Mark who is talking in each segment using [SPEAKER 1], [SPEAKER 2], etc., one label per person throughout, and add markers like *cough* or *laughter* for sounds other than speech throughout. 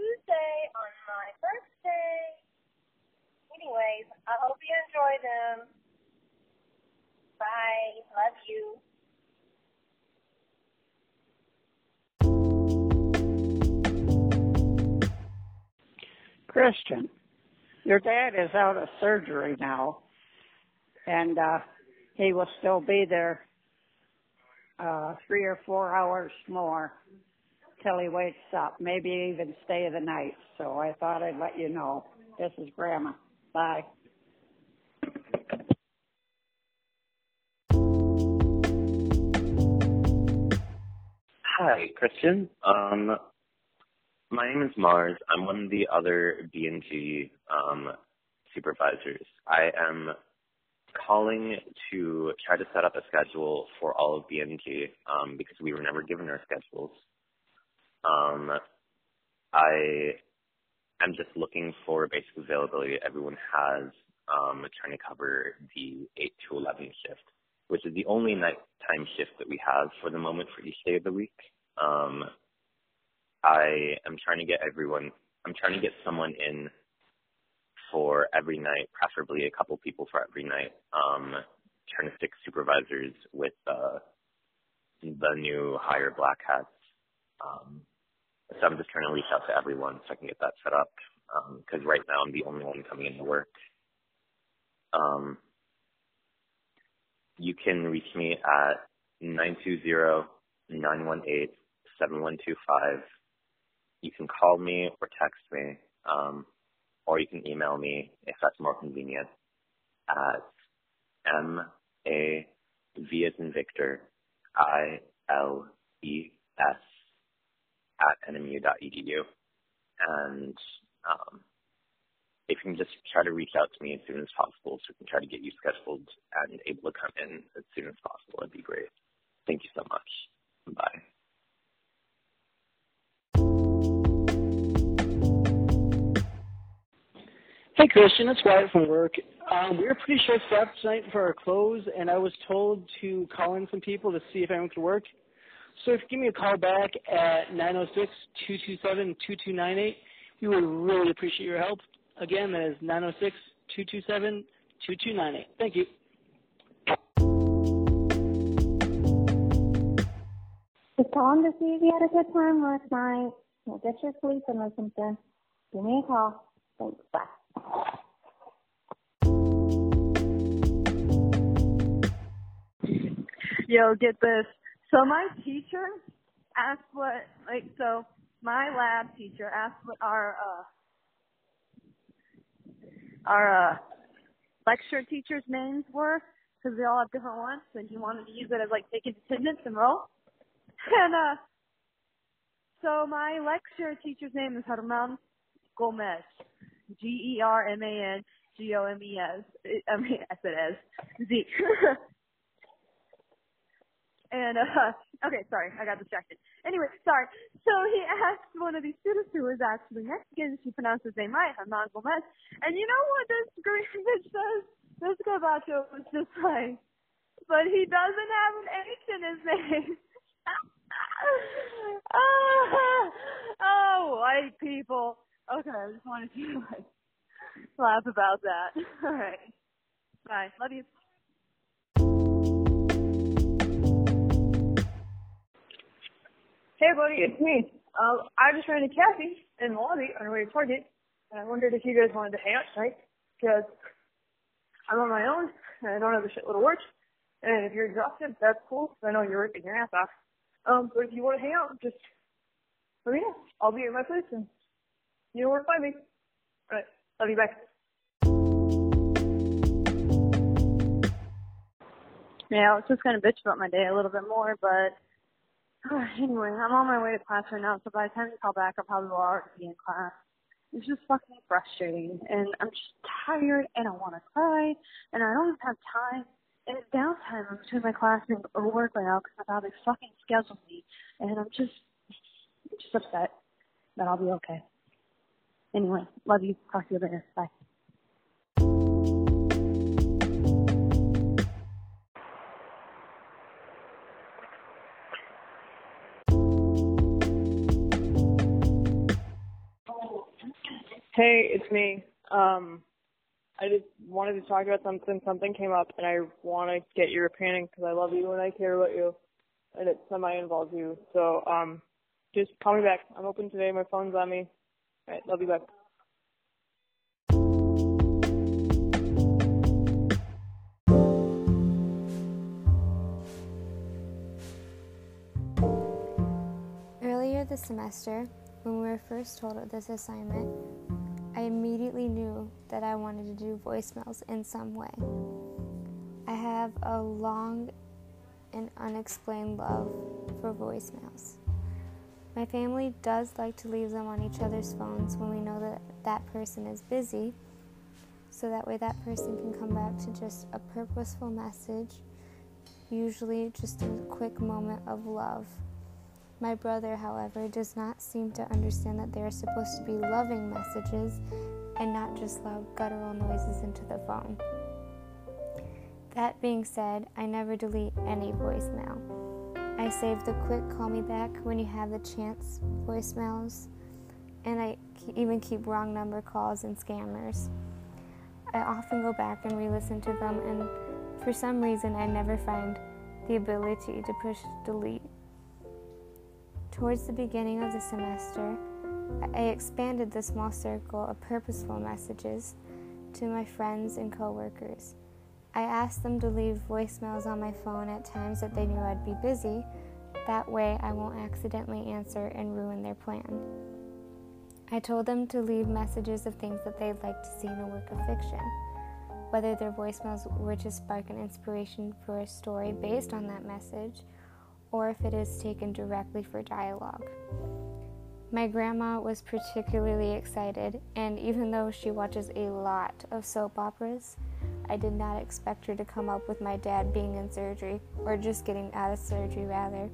[SPEAKER 1] Tuesday on my birthday. Anyways, I hope you enjoy them. Bye. Love you.
[SPEAKER 2] Christian, your dad is out of surgery now, and uh, he will still be there uh, three or four hours more till he wakes up, maybe even stay the night. So I thought I'd let you know. This is Grandma. Bye.
[SPEAKER 3] Hi, Christian. Um, my name is Mars. I'm one of the other B&G um, supervisors. I am calling to try to set up a schedule for all of B&G um, because we were never given our schedules. Um, I am just looking for basic availability everyone has um, trying to cover the 8 to 11 shift, which is the only nighttime shift that we have for the moment for each day of the week. Um, I am trying to get everyone, I'm trying to get someone in for every night, preferably a couple people for every night. Um, trying to stick supervisors with uh, the new higher black hats. Um, so I'm just trying to reach out to everyone so I can get that set up. Because um, right now I'm the only one coming into work. Um, you can reach me at 920-918-7125. You can call me or text me. Um, or you can email me if that's more convenient at m a v as in Victor i l e s at nmu.edu, and um, if you can just try to reach out to me as soon as possible, so we can try to get you scheduled and able to come in as soon as possible, that'd be great. Thank you so much. Bye.
[SPEAKER 4] Hey Christian, it's Wyatt from work. Um, we were pretty short staffed tonight for our close, and I was told to call in some people to see if anyone could work. So if you give me a call back at 906-227-2298, we would really appreciate your help. Again, that is 906-227-2298. Thank you.
[SPEAKER 5] Just calling to see if you had a good time last night. Well, get your sleep and listen to. Give me a call. Thanks. Bye.
[SPEAKER 6] Yo, get this. So my teacher asked what, like, so my lab teacher asked what our, uh, our, uh, lecture teachers' names were, because they all have different ones, and he wanted to use it as, like, taking attendance and roll. *laughs* And, uh, so my lecture teacher's name is Herman Gomez. G E R M A N G O M E S. I mean. *laughs* *laughs* and uh, *laughs* okay, sorry, I got distracted. Anyway, sorry. So he *laughs* asked one of these students who was actually Mexican. She pronounced his name right, Herman Gomez. And you know what this *laughs* green bitch says? This gabacho was just like, but he doesn't have an H in his name. oh, oh, white people. Okay, I just wanted to like laugh about that. All right. Bye. Love you.
[SPEAKER 7] Buddy, it's me. Uh, I just ran into Kathy in the lobby on the way to Target, and I wondered if you guys wanted to hang out tonight, because I'm on my own, and I don't have a shitload of work, and if you're exhausted, that's cool, I know you're working your ass off. Um, but if you want to hang out, just let me know. I'll be at my place, and you know where to find me. All right. Love you. Bye.
[SPEAKER 6] Yeah, I was just gonna bitch about my day a little bit more, but *sighs* anyway, I'm on my way to class right now, so by the time you call back, I'll probably already be in class. It's just fucking frustrating, and I'm just tired, and I want to cry, and I don't even have time. And it's downtime between my class and work right now because my father fucking scheduled me, and I'm just, just upset, but I'll be okay. Anyway, love you. Talk to you later. Bye.
[SPEAKER 7] Hey, it's me. Um, I just wanted to talk about something. Something came up, and I want to get your opinion because I love you and I care about you, and it semi involves you. So, um, just call me back. I'm open today. My phone's on me. All right, love you. Back.
[SPEAKER 8] Earlier this semester, when we were first told of this assignment, I immediately knew that I wanted to do voicemails in some way. I have a long and unexplained love for voicemails. My family does like to leave them on each other's phones when we know that that person is busy, so that way that person can come back to just a purposeful message, usually just a quick moment of love. My brother, however, does not seem to understand that they are supposed to be loving messages and not just loud guttural noises into the phone. That being said, I never delete any voicemail. I save the quick call me back when you have the chance voicemails, and I even keep wrong number calls and scammers. I often go back and re listen to them, and for some reason, I never find the ability to push delete. Towards the beginning of the semester, I expanded the small circle of purposeful messages to my friends and coworkers. I asked them to leave voicemails on my phone at times that they knew I'd be busy. That way, I won't accidentally answer and ruin their plan. I told them to leave messages of things that they'd like to see in a work of fiction, whether their voicemails were to spark an inspiration for a story based on that message or if it is taken directly for dialogue. My grandma was particularly excited, and even though she watches a lot of soap operas, I did not expect her to come up with my dad being in surgery, or just getting out of surgery, rather.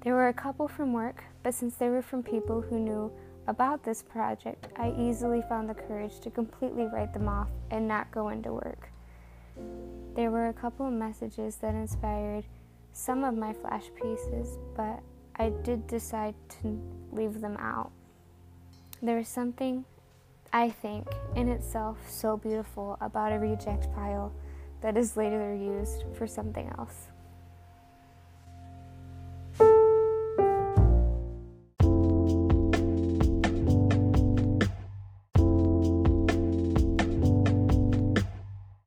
[SPEAKER 8] There were a couple from work, but since they were from people who knew about this project, I easily found the courage to completely write them off and not go into work. There were a couple of messages that inspired some of my flash pieces, but I did decide to leave them out. There is something, I think, in itself so beautiful about a reject pile that is later used for something else.